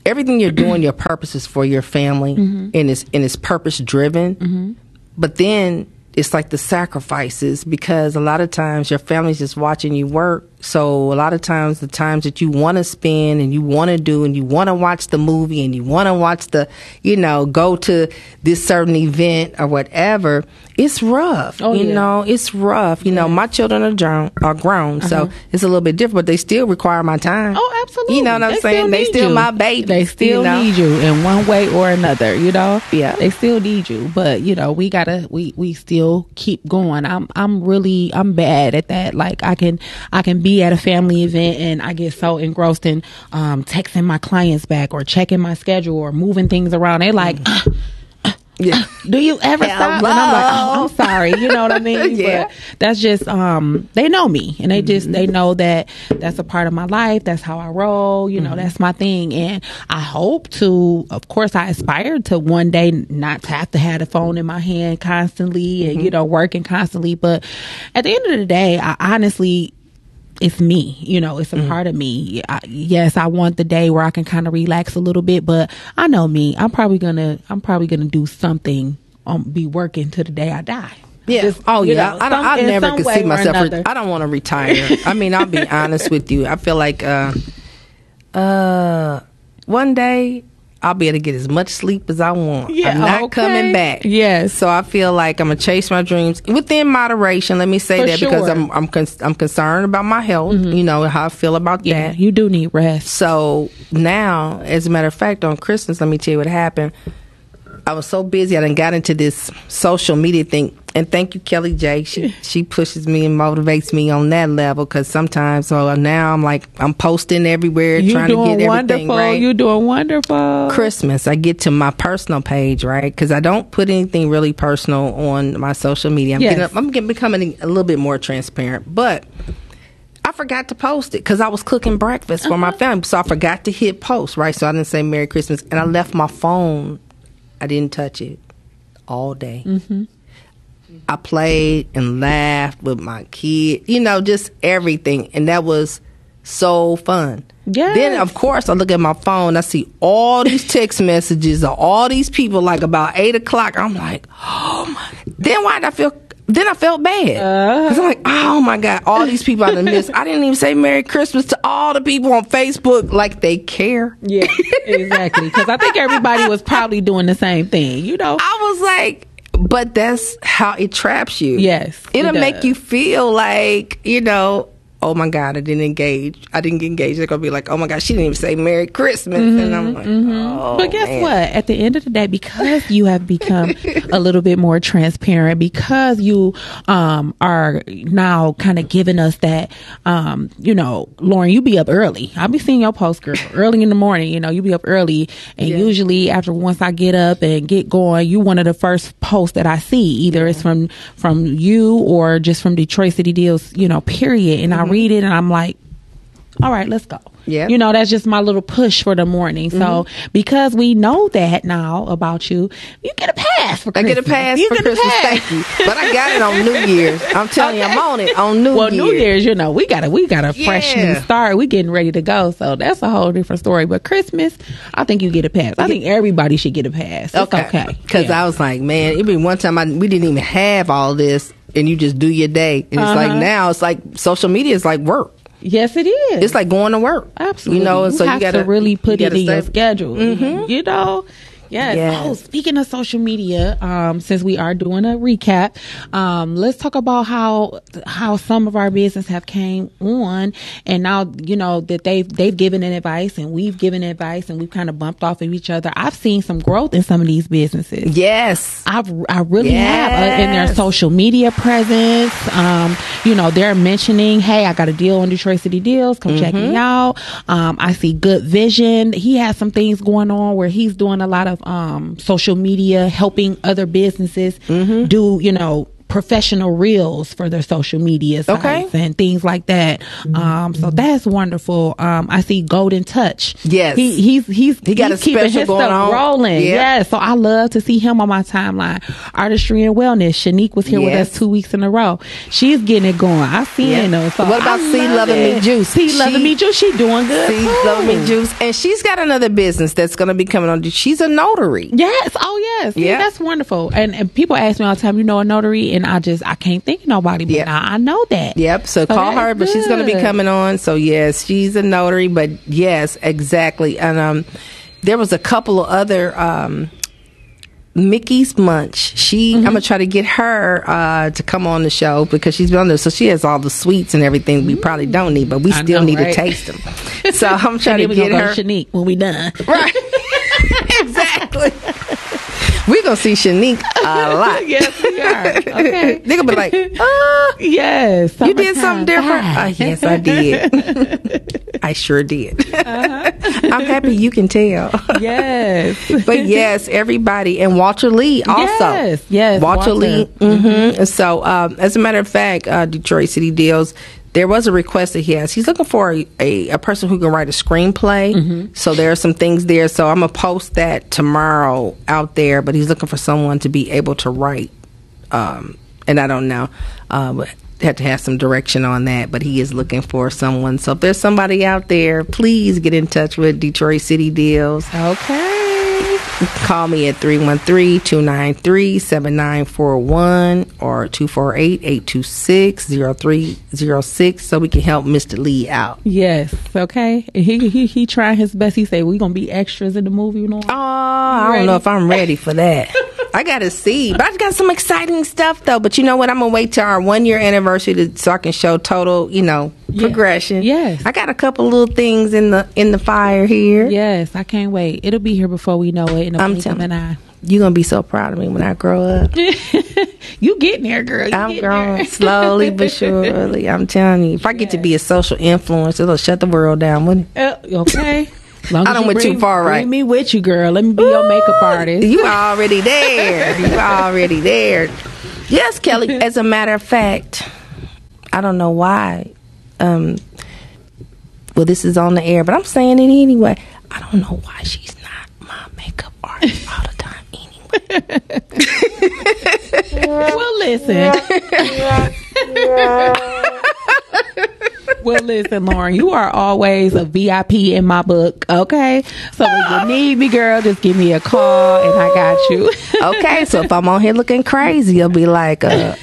[SPEAKER 4] everything you're doing your purpose is for your family
[SPEAKER 5] Mm-hmm.
[SPEAKER 4] and it's and it's purpose driven but then it's like the sacrifices because a lot of times your family's just watching you work so a lot of times the times that you want to spend and you want to do and you want to watch the movie and you want to watch the you know go to this certain event or whatever it's rough
[SPEAKER 5] Oh,
[SPEAKER 4] you
[SPEAKER 5] yeah.
[SPEAKER 4] know it's rough you know my children are grown are grown so
[SPEAKER 5] Uh-huh.
[SPEAKER 4] it's a little bit different but they still require my time
[SPEAKER 5] Oh, absolutely.
[SPEAKER 4] you know what i'm
[SPEAKER 5] They
[SPEAKER 4] saying they still
[SPEAKER 5] you.
[SPEAKER 4] my baby
[SPEAKER 5] They still
[SPEAKER 4] you know?
[SPEAKER 5] need you in one way or another. You know.
[SPEAKER 4] Yeah.
[SPEAKER 5] They still need you, but you know we gotta we we still keep going. I'm I'm really I'm bad at that. Like I can I can be at a family event and I get so engrossed in um texting my clients back or checking my schedule or moving things around. they're like.
[SPEAKER 4] Mm.
[SPEAKER 5] "Uh, uh,
[SPEAKER 4] Yeah.
[SPEAKER 5] Do you ever stop? And I'm like, oh, I'm sorry. You know what I (laughs) mean?
[SPEAKER 4] Yeah.
[SPEAKER 5] But that's just um they know me and they just they know that that's a part of my life. That's how I roll. You know, that's my thing. And I hope to of course I aspire to one day not to have to have the phone in my hand constantly and, you know, working constantly. But at the end of the day, I honestly it's me, you know, it's a part of me. I, yes, I want the day where I can kind of relax a little bit, but I know me. I'm probably gonna, I'm probably gonna do something, um, be working to the day I die.
[SPEAKER 4] Yeah.
[SPEAKER 5] Just,
[SPEAKER 4] oh yeah.
[SPEAKER 5] know,
[SPEAKER 4] I, don't,
[SPEAKER 5] some-
[SPEAKER 4] I never could see myself. re- I don't want to retire. I mean, I'll be (laughs) honest with you. I feel like uh, uh, one day I'll be able to get as much sleep as I want.
[SPEAKER 5] Yeah,
[SPEAKER 4] I'm not
[SPEAKER 5] okay.
[SPEAKER 4] coming back.
[SPEAKER 5] Yes.
[SPEAKER 4] So I feel like I'm gonna chase my dreams within moderation. Let me say
[SPEAKER 5] For
[SPEAKER 4] that because
[SPEAKER 5] sure. Mm-hmm.
[SPEAKER 4] I'm I'm con- I'm concerned about my health. You know how I feel about
[SPEAKER 5] yeah,
[SPEAKER 4] that.
[SPEAKER 5] you do need rest.
[SPEAKER 4] So now, as a matter of fact, on Christmas, let me tell you what happened. I was so busy, I done got into this social media thing. And thank you, Kelly J. She (laughs) she pushes me and motivates me on that level because sometimes, so now I'm like I'm posting everywhere,
[SPEAKER 5] You
[SPEAKER 4] trying to
[SPEAKER 5] doing
[SPEAKER 4] get
[SPEAKER 5] wonderful.
[SPEAKER 4] everything right.
[SPEAKER 5] You doing wonderful.
[SPEAKER 4] Christmas, I get to my personal page, right? Because I don't put anything really personal on my social media. I'm,
[SPEAKER 5] Yes.
[SPEAKER 4] getting, I'm getting, becoming a little bit more transparent, but I forgot to post it because I was cooking breakfast for
[SPEAKER 5] Uh-huh.
[SPEAKER 4] my family, so I forgot to hit post, right? So I didn't say Merry Christmas, and I left my phone. I didn't touch it all day.
[SPEAKER 5] Mm-hmm.
[SPEAKER 4] I played and laughed with my kid, you know, just everything, and that was so fun.
[SPEAKER 5] Yes.
[SPEAKER 4] Then, of course, I look at my phone. I see all these (laughs) text messages of all these people. Like about eight o'clock, I'm like, (gasps) oh my. Then why did I feel? Then I felt bad
[SPEAKER 5] Uh-huh.
[SPEAKER 4] because I'm like, oh my god, all these people I done (laughs) missed. I didn't even say Merry Christmas to all the people on Facebook. Like they care.
[SPEAKER 5] Yeah, exactly. Because I think everybody was probably doing the same thing. You know.
[SPEAKER 4] I was like, but that's how it traps you.
[SPEAKER 5] Yes, it
[SPEAKER 4] It'll make you feel like, you know, oh my God, I didn't engage. I didn't get engaged. They're going to be like, oh my God, she didn't even say Merry Christmas. And I'm like, oh.
[SPEAKER 5] Mm-hmm, But guess
[SPEAKER 4] man.
[SPEAKER 5] what? At the end of the day, because you have become (laughs) a little bit more transparent, because you um, are now kind of giving us that, um, you know, Lauren, you be up early. I'll be seeing your post, girl, early in the morning. You know, you be up early, and usually after once I get up and get going, you one of the first posts that I see. Either it's from from you or just from Detroit City Deals, you know, period. And I read it, and I'm like all right, let's go.
[SPEAKER 4] Yeah.
[SPEAKER 5] You know, that's just my little push for the morning. So
[SPEAKER 4] Mm-hmm.
[SPEAKER 5] because we know that now about you, you get a pass for
[SPEAKER 4] I
[SPEAKER 5] Christmas.
[SPEAKER 4] get a pass
[SPEAKER 5] you
[SPEAKER 4] for
[SPEAKER 5] get a
[SPEAKER 4] Christmas.
[SPEAKER 5] pass.
[SPEAKER 4] Thank you. But I got it on New (laughs) Year's. I'm telling you, I'm on it on New
[SPEAKER 5] Well,
[SPEAKER 4] Year's.
[SPEAKER 5] Well, New Year's, you know, we got a we got a fresh new start. We getting ready to go, so that's a whole different story. But Christmas, I think you get a pass. I think everybody should get a pass. It's okay,
[SPEAKER 4] Because
[SPEAKER 5] Yeah.
[SPEAKER 4] I was like, man, it'd be one time I, we didn't even have all this, and you just do your day. And it's like
[SPEAKER 5] Uh-huh.
[SPEAKER 4] now, it's like social media is like work.
[SPEAKER 5] Yes, it is.
[SPEAKER 4] It's like going to work.
[SPEAKER 5] Absolutely.
[SPEAKER 4] You know, and so
[SPEAKER 5] have
[SPEAKER 4] you got
[SPEAKER 5] to really put it in your schedule. Mm-hmm. You know? Yes.
[SPEAKER 4] Yes.
[SPEAKER 5] Oh, speaking of social media, um, since we are doing a recap, um, let's talk about how how some of our business have came on, and now you know that they've they've given an advice and we've given advice and we've kind of bumped off of each other. I've seen some growth in some of these businesses.
[SPEAKER 4] Yes.
[SPEAKER 5] I've, I really have uh, in their social media presence. Um, you know, they're mentioning, hey, I got a deal on Detroit City Deals. Come check
[SPEAKER 4] Mm-hmm.
[SPEAKER 5] me out. Um, I see Good Vision. He has some things going on where he's doing a lot of um, social media, helping other businesses
[SPEAKER 4] Mm-hmm.
[SPEAKER 5] do, you know, professional reels for their social media sites
[SPEAKER 4] Okay. Mm-hmm.
[SPEAKER 5] and things like that. Um, so that's wonderful. Um, I see Golden Touch.
[SPEAKER 4] Yes.
[SPEAKER 5] He, he's, he's,
[SPEAKER 4] He got
[SPEAKER 5] he's
[SPEAKER 4] a
[SPEAKER 5] keeping
[SPEAKER 4] special
[SPEAKER 5] his
[SPEAKER 4] going
[SPEAKER 5] stuff
[SPEAKER 4] on.
[SPEAKER 5] rolling.
[SPEAKER 4] Yeah.
[SPEAKER 5] Yeah. So I love to see him on my timeline. Artistry and wellness. Shanique was here with us two weeks in a row. She's getting it going. I see
[SPEAKER 4] Yeah.
[SPEAKER 5] though. So
[SPEAKER 4] What about C
[SPEAKER 5] love
[SPEAKER 4] Loving Me. Juice?
[SPEAKER 5] C loving me juice. She doing good.
[SPEAKER 4] See, Loving Me Juice. And she's got another business that's going to be coming on. She's a notary.
[SPEAKER 5] Yes. Oh, yes. See,
[SPEAKER 4] Yeah.
[SPEAKER 5] that's wonderful. And, and people ask me all the time, you know, a notary, and I just I can't think of nobody. But
[SPEAKER 4] Yeah.
[SPEAKER 5] now I know that.
[SPEAKER 4] Yep. So call
[SPEAKER 5] that's
[SPEAKER 4] her, but she's going to be coming on. So yes, she's a notary. But yes, exactly. And um, there was a couple of other um. Mickey's Munch. She,
[SPEAKER 5] Mm-hmm.
[SPEAKER 4] I'm gonna try to get her uh, to come on the show because she's been on there. So she has all the sweets and everything we probably don't need, but we
[SPEAKER 5] I
[SPEAKER 4] still
[SPEAKER 5] know,
[SPEAKER 4] need
[SPEAKER 5] right?
[SPEAKER 4] to taste them. (laughs) So I'm trying to get her.
[SPEAKER 5] Shanique when we done.
[SPEAKER 4] Right. (laughs) exactly. We're gonna see Shanique a lot. (laughs)
[SPEAKER 5] yes, we are. Okay. (laughs)
[SPEAKER 4] Gonna be like, uh,
[SPEAKER 5] Yes.
[SPEAKER 4] you did something different. Uh, yes, I did. (laughs) I sure did. I'm happy you can tell.
[SPEAKER 5] yes.
[SPEAKER 4] but yes, everybody and Walter Lee also.
[SPEAKER 5] Yes, yes,
[SPEAKER 4] Walter,
[SPEAKER 5] Walter.
[SPEAKER 4] Lee. hmm So, um, as a matter of fact, uh, Detroit City Deals. There was a request that he has. He's looking for a, a, a person who can write a screenplay. So there are some things there. So I'm gonna post that tomorrow out there. But he's looking for someone to be able to write. Um, and I don't know, uh, had to have some direction on that. But he is looking for someone. So if there's somebody out there, please get in touch with Detroit City Deals.
[SPEAKER 5] Okay.
[SPEAKER 4] Call me at 313-293-7941 or 248-826-0306 so we can help Mr. Lee out.
[SPEAKER 5] Yes. Okay. He he he trying his best. He said we're gonna be extras in the movie. You know.
[SPEAKER 4] Oh, I don't know if I'm ready for that. (laughs) I gotta see, but I've got some exciting stuff though. But you know what? I'm gonna wait till our one year anniversary to, so I can show total, you know, progression.
[SPEAKER 5] Yes.
[SPEAKER 4] I got a couple little things in the in the fire here.
[SPEAKER 5] Yes, I can't wait. It'll be here before we know it. In a
[SPEAKER 4] I'm telling
[SPEAKER 5] eye.
[SPEAKER 4] You're gonna be so proud of me when I grow up. (laughs)
[SPEAKER 5] You getting there, girl? You
[SPEAKER 4] I'm growing
[SPEAKER 5] there. (laughs)
[SPEAKER 4] slowly but (laughs) surely. I'm telling you, if I get to be a social influencer, it'll shut the world down, wouldn't it?
[SPEAKER 5] Uh, okay. Long
[SPEAKER 4] I
[SPEAKER 5] you
[SPEAKER 4] went too far, right?
[SPEAKER 5] Bring me with you, girl. Let me be your makeup artist.
[SPEAKER 4] You already there. You already there. Yes, Kelly. As a matter of fact, I don't know why. Um, well, this is on the air, but I'm saying it anyway. I don't know why she's not my makeup artist all the time. Anyway, (laughs)
[SPEAKER 5] well, listen. (laughs) well, listen, Lauren. You are always a VIP in my book. Okay, so when you need me, girl, just give me a call, and I got you.
[SPEAKER 4] okay. So if I'm on here looking crazy, you'll be like, uh,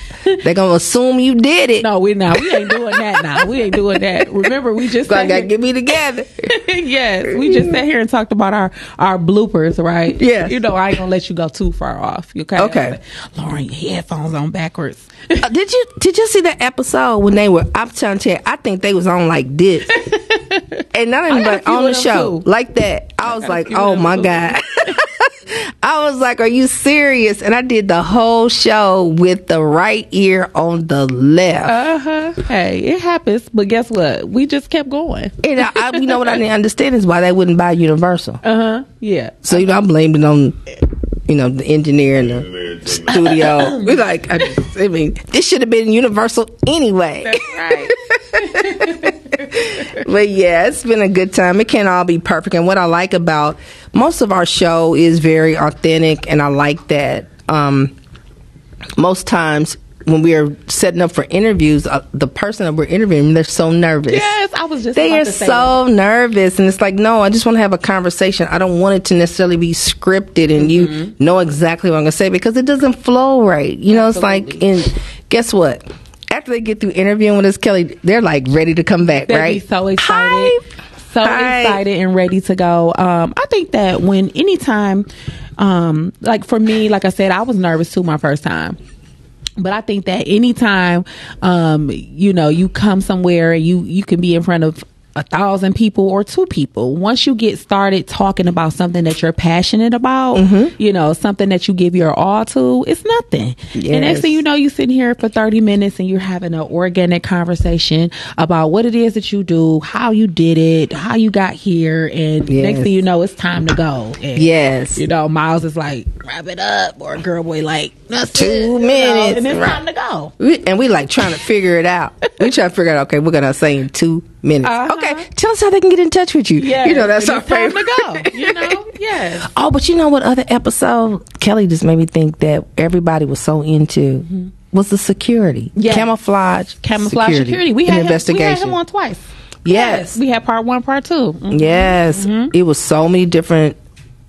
[SPEAKER 4] they're gonna assume you did it.
[SPEAKER 5] no, we not. We ain't doing that now. We ain't doing that. Remember, we just
[SPEAKER 4] So I gotta
[SPEAKER 5] here-
[SPEAKER 4] get me together. (laughs)
[SPEAKER 5] yes, we just sat here and talked about our our bloopers, right?
[SPEAKER 4] Yes.
[SPEAKER 5] You know, I ain't gonna let you go too far off. Okay.
[SPEAKER 4] Okay.
[SPEAKER 5] Lauren, your headphones on backwards.
[SPEAKER 4] Uh, did you did you see that episode when they were? I'm trying to tell you, I think they was on like this, (laughs) and not even
[SPEAKER 5] few
[SPEAKER 4] on the show
[SPEAKER 5] too.
[SPEAKER 4] like that. I was
[SPEAKER 5] a
[SPEAKER 4] like, oh my
[SPEAKER 5] too.
[SPEAKER 4] god. (laughs) I was like, are you serious? And I did the whole show with the right ear on the left.
[SPEAKER 5] Uh huh. Hey, it happens, but guess what? We just kept going.
[SPEAKER 4] and I, I, you know what I didn't understand is why they wouldn't buy Universal.
[SPEAKER 5] Uh huh. Yeah.
[SPEAKER 4] So you know, I blamed it on you know the engineer in the studio. (laughs) We're like, I, just, I mean, this should have been Universal anyway.
[SPEAKER 5] That's Right. (laughs) (laughs)
[SPEAKER 4] but yeah, it's been a good time. It can't all be perfect. And what I like about most of our show is very authentic, and I like that. Um, most times when we are setting up for interviews, uh, the person that we're interviewing, they're so nervous.
[SPEAKER 5] yes, I was just.
[SPEAKER 4] They
[SPEAKER 5] about
[SPEAKER 4] are so nervous, and it's like, no, I just want to have a conversation. I don't want it to necessarily be scripted, and
[SPEAKER 5] Mm-hmm.
[SPEAKER 4] you know exactly what I'm going to say because it doesn't flow right. You know, it's like, and guess what? After they get through interviewing with us, Kelly, they're like ready to come back,
[SPEAKER 5] They'd
[SPEAKER 4] right?
[SPEAKER 5] be so excited.
[SPEAKER 4] Hype.
[SPEAKER 5] So
[SPEAKER 4] Hype.
[SPEAKER 5] excited and ready to go. Um, I think that when anytime, um, like for me, like I said, I was nervous too my first time. But I think that anytime, um, you know, you come somewhere and you, you can be in front of a thousand people or two people. Once you get started talking about something that you're passionate about,
[SPEAKER 4] Mm-hmm.
[SPEAKER 5] you know, something that you give your all to, it's nothing. And next thing you know, you're sitting here for 30 minutes and you're having an organic conversation about what it is that you do, how you did it, how you got here. And
[SPEAKER 4] Yes.
[SPEAKER 5] next thing you know, it's time to go. And,
[SPEAKER 4] Yes.
[SPEAKER 5] You know, Miles is like, wrap it up. Or girl boy like, that's
[SPEAKER 4] Two
[SPEAKER 5] it, you know,
[SPEAKER 4] minutes,
[SPEAKER 5] and it's
[SPEAKER 4] right.
[SPEAKER 5] time to go.
[SPEAKER 4] We, and we like trying to figure it out. We try to figure out. Okay, we're gonna say in two minutes.
[SPEAKER 5] Uh-huh.
[SPEAKER 4] Okay, tell us how they can get in touch with you.
[SPEAKER 5] Yeah.
[SPEAKER 4] you know that's our
[SPEAKER 5] it's time
[SPEAKER 4] favorite.
[SPEAKER 5] to go. You know? (laughs) Yes.
[SPEAKER 4] Oh, but you know what other episode Kelly just made me think that everybody was so into was the security.
[SPEAKER 5] Yes.
[SPEAKER 4] Camouflage
[SPEAKER 5] Camouflage security. We
[SPEAKER 4] and
[SPEAKER 5] had him, we had him on twice.
[SPEAKER 4] yes.
[SPEAKER 5] We had part one, part 2 Mhm.
[SPEAKER 4] Yes. It was so many different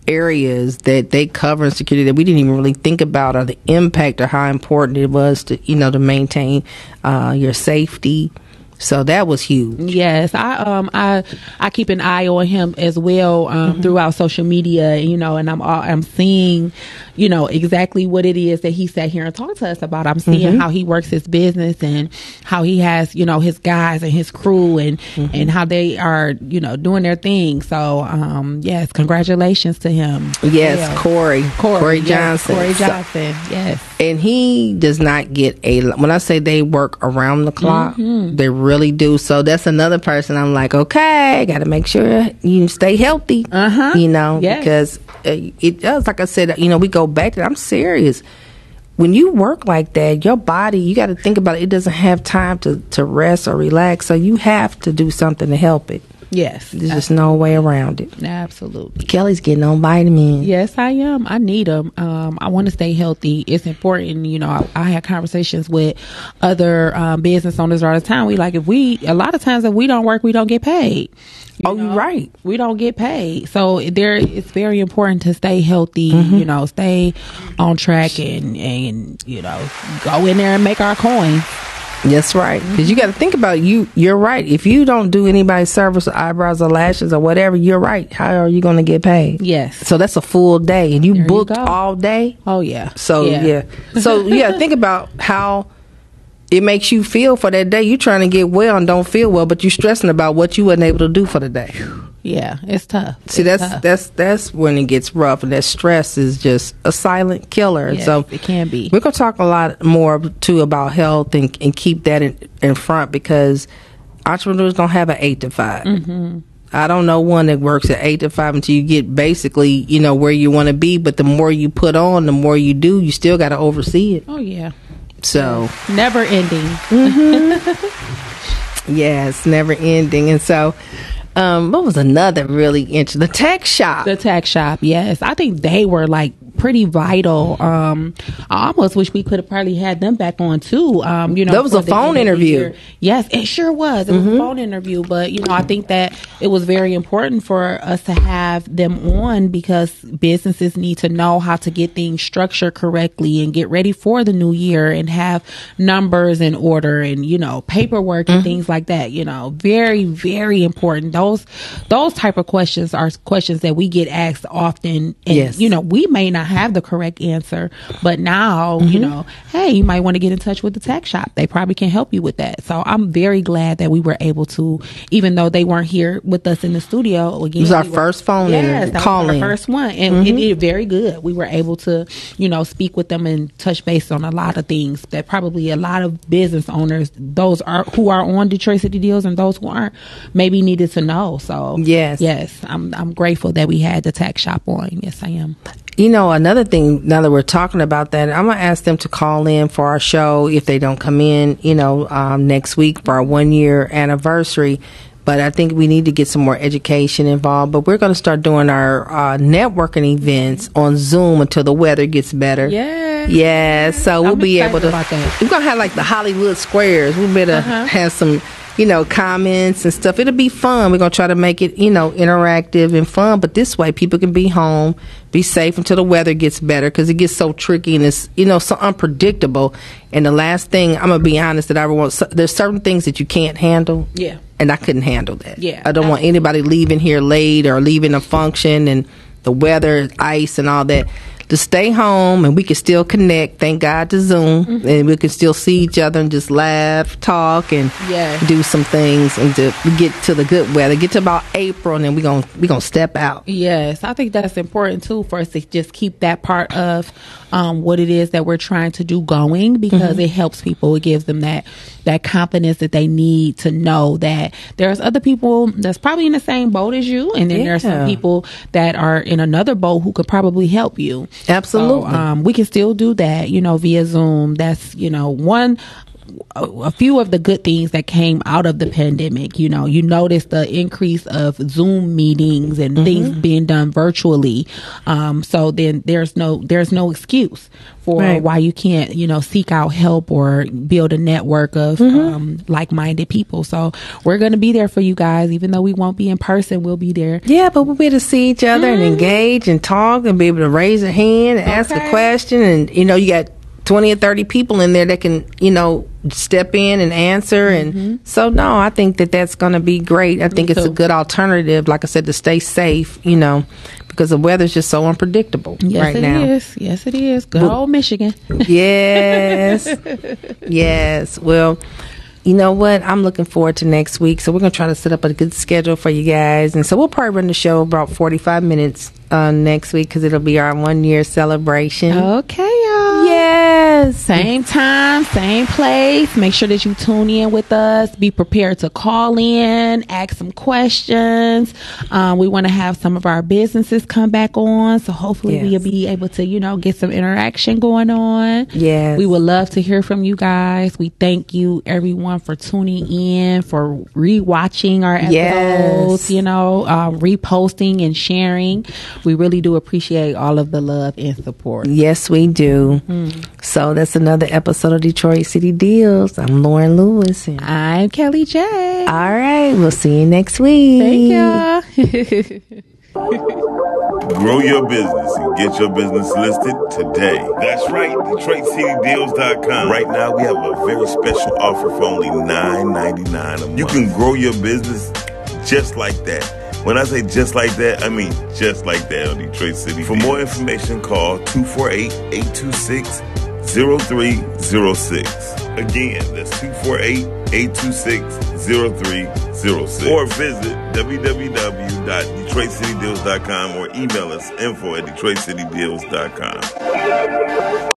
[SPEAKER 4] areas that they cover in security that we didn't even really think about or the impact or how important it was to you know to maintain uh, your safety. So that was huge.
[SPEAKER 5] Yes, I um I I keep an eye on him as well um,
[SPEAKER 4] Mm-hmm.
[SPEAKER 5] throughout social media, you know, and I'm all, I'm seeing, you know, exactly what it is that he sat here and talked to us about. I'm seeing
[SPEAKER 4] Mm-hmm.
[SPEAKER 5] how he works his business and how he has, you know, his guys and his crew and
[SPEAKER 4] Mm-hmm.
[SPEAKER 5] and how they are, you know, doing their thing. So, um, yes, congratulations to him.
[SPEAKER 4] Yes,
[SPEAKER 5] Yeah.
[SPEAKER 4] Corey, Corey,
[SPEAKER 5] yes,
[SPEAKER 4] Johnson.
[SPEAKER 5] Corey
[SPEAKER 4] So-
[SPEAKER 5] Johnson. yes.
[SPEAKER 4] and he does not get a. When I say they work around the clock,
[SPEAKER 5] Mm-hmm.
[SPEAKER 4] they really do. So that's another person I'm like, okay, got to make sure you stay healthy.
[SPEAKER 5] Uh-huh.
[SPEAKER 4] You know,
[SPEAKER 5] Yes.
[SPEAKER 4] because uh, it does. Like I said, you know, we go back to. I'm serious. When you work like that, your body, you got to think about it. It doesn't have time to to rest or relax. So you have to do something to help it.
[SPEAKER 5] Yes,
[SPEAKER 4] There's just no way around it.
[SPEAKER 5] absolutely.
[SPEAKER 4] Kelly's getting on vitamins.
[SPEAKER 5] Yes, I am. I need them. Um, I want to stay healthy. It's important. You know, I, I had conversations with other um, business owners all the time. We like if we a lot of times if we don't work, we don't get paid. You
[SPEAKER 4] Oh, you're right.
[SPEAKER 5] We don't get paid. So there, it's very important to stay healthy.
[SPEAKER 4] Mm-hmm.
[SPEAKER 5] You know, stay on track and and you know go in there and make our coins.
[SPEAKER 4] That's right. Mm-hmm. Because you got to think about it. you. You're right. If you don't do anybody's service, or eyebrows or lashes or whatever, you're right. How are you going to get paid?
[SPEAKER 5] Yes.
[SPEAKER 4] So that's a full day, and you
[SPEAKER 5] There
[SPEAKER 4] booked
[SPEAKER 5] go.
[SPEAKER 4] all day.
[SPEAKER 5] Oh yeah.
[SPEAKER 4] So yeah. So (laughs) yeah, think about how it makes you feel for that day. You're trying to get well and don't feel well, but you're stressing about what you wasn't able to do for the day.
[SPEAKER 5] Yeah. It's tough.
[SPEAKER 4] See,
[SPEAKER 5] It's
[SPEAKER 4] that's
[SPEAKER 5] tough.
[SPEAKER 4] that's that's when it gets rough, and that stress is just a silent killer.
[SPEAKER 5] Yes,
[SPEAKER 4] so
[SPEAKER 5] it can be.
[SPEAKER 4] We're gonna talk a lot more too about health and and keep that in, in front because entrepreneurs don't have an eight to 5
[SPEAKER 5] Mm-hmm.
[SPEAKER 4] I don't know one that works at eight to five until you get basically, you know, where you want to be. But the more you put on, the more you do. You still got to oversee it.
[SPEAKER 5] Oh yeah.
[SPEAKER 4] So
[SPEAKER 5] Never ending. (laughs)
[SPEAKER 4] yeah, it's never ending. And so, um, what was another really interesting? The tech shop.
[SPEAKER 5] The tech shop, yes. I think they were like pretty vital. Um, I almost wish we could have probably had them back on too. Um, you know,
[SPEAKER 4] That was a phone
[SPEAKER 5] end of the
[SPEAKER 4] interview.
[SPEAKER 5] year. Yes, it sure was. It was a phone interview, but you know, I think that it was very important for us to have them on because businesses need to know how to get things structured correctly and get ready for the new year and have numbers in order and you know paperwork and things like that. You know, very very important. Those those type of questions are questions that we get asked often. And,
[SPEAKER 4] Yes.
[SPEAKER 5] you know, we may not have the correct answer, but now, you mm-hmm. know, hey, you might want to get in touch with the tech shop. They probably can help you with that. So I'm very glad that we were able to, even though they weren't here with us in the studio. Again,
[SPEAKER 4] It was our
[SPEAKER 5] we were-
[SPEAKER 4] first phone
[SPEAKER 5] yes,
[SPEAKER 4] interview,
[SPEAKER 5] that
[SPEAKER 4] call
[SPEAKER 5] was our first one, and it mm-hmm. did very good. We were able to, you know, speak with them and touch base on a lot of things that probably a lot of business owners, those are who are on Detroit City Deals and those who aren't, maybe needed to know. So
[SPEAKER 4] Yes.
[SPEAKER 5] yes, I'm I'm grateful that we had the tech shop on. Yes, I am.
[SPEAKER 4] You know, another thing, now that we're talking about that, I'm going to ask them to call in for our show if they don't come in, you know, um, next week for our one year anniversary. But I think we need to get some more education involved. But we're going to start doing our uh, networking events on Zoom until the weather gets better.
[SPEAKER 5] Yeah.
[SPEAKER 4] Yeah, so we'll
[SPEAKER 5] I'm
[SPEAKER 4] be able to. We're gonna have like the Hollywood squares. We better
[SPEAKER 5] Uh-huh.
[SPEAKER 4] have some, you know, comments and stuff. It'll be fun. We're gonna try to make it, you know, interactive and fun. But this way, people can be home, be safe until the weather gets better because it gets so tricky and it's, you know, so unpredictable. And the last thing, I'm gonna be honest, that I want. so- There's certain things that you can't handle.
[SPEAKER 5] Yeah.
[SPEAKER 4] And I couldn't handle that.
[SPEAKER 5] Yeah,
[SPEAKER 4] I don't want anybody leaving here late or leaving a function and the weather, ice, and all that. To stay home and we can still connect. Thank God to Zoom,
[SPEAKER 5] Mm-hmm.
[SPEAKER 4] and we can still see each other and just laugh, talk, and
[SPEAKER 5] Yeah.
[SPEAKER 4] do some things and to get to the good weather. Get to about April, and then we gonna we gonna step out.
[SPEAKER 5] Yes, I think that's important too for us to just keep that part of um, what it is that we're trying to do going because
[SPEAKER 4] Mm-hmm.
[SPEAKER 5] it helps people. It gives them that that confidence that they need to know that there's other people that's probably in the same boat as you, and then there's
[SPEAKER 4] Yeah.
[SPEAKER 5] some people that are in another boat who could probably help you.
[SPEAKER 4] Absolutely.
[SPEAKER 5] So, um, we can still do that, you know, via Zoom. That's you know one a, few of the good things that came out of the pandemic. You know, you notice the increase of Zoom meetings and things being done virtually. Um, so then there's no there's no excuse for
[SPEAKER 4] Right.
[SPEAKER 5] why you can't you know seek out help or build a network of um, like minded people. So we're gonna be there for you guys, even though we won't be in person. We'll be there.
[SPEAKER 4] Yeah, but we'll be able to see each other and engage and talk and be able to raise a hand and ask a question. And, you know, you got 20 or 30 people in there that can, you know, step in and answer. And so, no, I think that that's going to be great. I think it's a good alternative, like I said, to stay safe, you know, because the weather's just so unpredictable
[SPEAKER 5] Yes,
[SPEAKER 4] right
[SPEAKER 5] it
[SPEAKER 4] now.
[SPEAKER 5] is. Yes, it is. Good old Michigan.
[SPEAKER 4] Yes. (laughs) yes. Well, you know what? I'm looking forward to next week. So we're going to try to set up a good schedule for you guys. And so we'll probably run the show about 45 minutes uh, next week because it'll be our one year celebration.
[SPEAKER 5] okay, y'all.
[SPEAKER 4] Yes. Yes.
[SPEAKER 5] Same time, same place. Make sure that you tune in with us. Be prepared to call in, ask some questions. Um, we want to have some of our businesses come back on. So hopefully
[SPEAKER 4] Yes.
[SPEAKER 5] we'll be able to, you know, get some interaction going on.
[SPEAKER 4] Yes.
[SPEAKER 5] We would love to hear from you guys. We thank you everyone for tuning in, for rewatching our episodes,
[SPEAKER 4] Yes.
[SPEAKER 5] you know, uh, reposting and sharing. We really do appreciate all of the love and support.
[SPEAKER 4] Yes, we do. So that's another episode of Detroit City Deals. I'm Lauren Lewis. And
[SPEAKER 5] I'm Kelly J.
[SPEAKER 4] all right, we'll see you next week.
[SPEAKER 5] Thank you. (laughs)
[SPEAKER 6] Grow your business and get your business listed today. That's right, DetroitCityDeals.com. Right now, we have a very special offer for only $9.99 a month. You can grow your business just like that. When I say just like that, I mean just like that on Detroit City. For more information, call 248 826 0306. Again, that's 248 826 0306. Or visit www.detroitcitydeals.com or email us info at detroitcitydeals.com.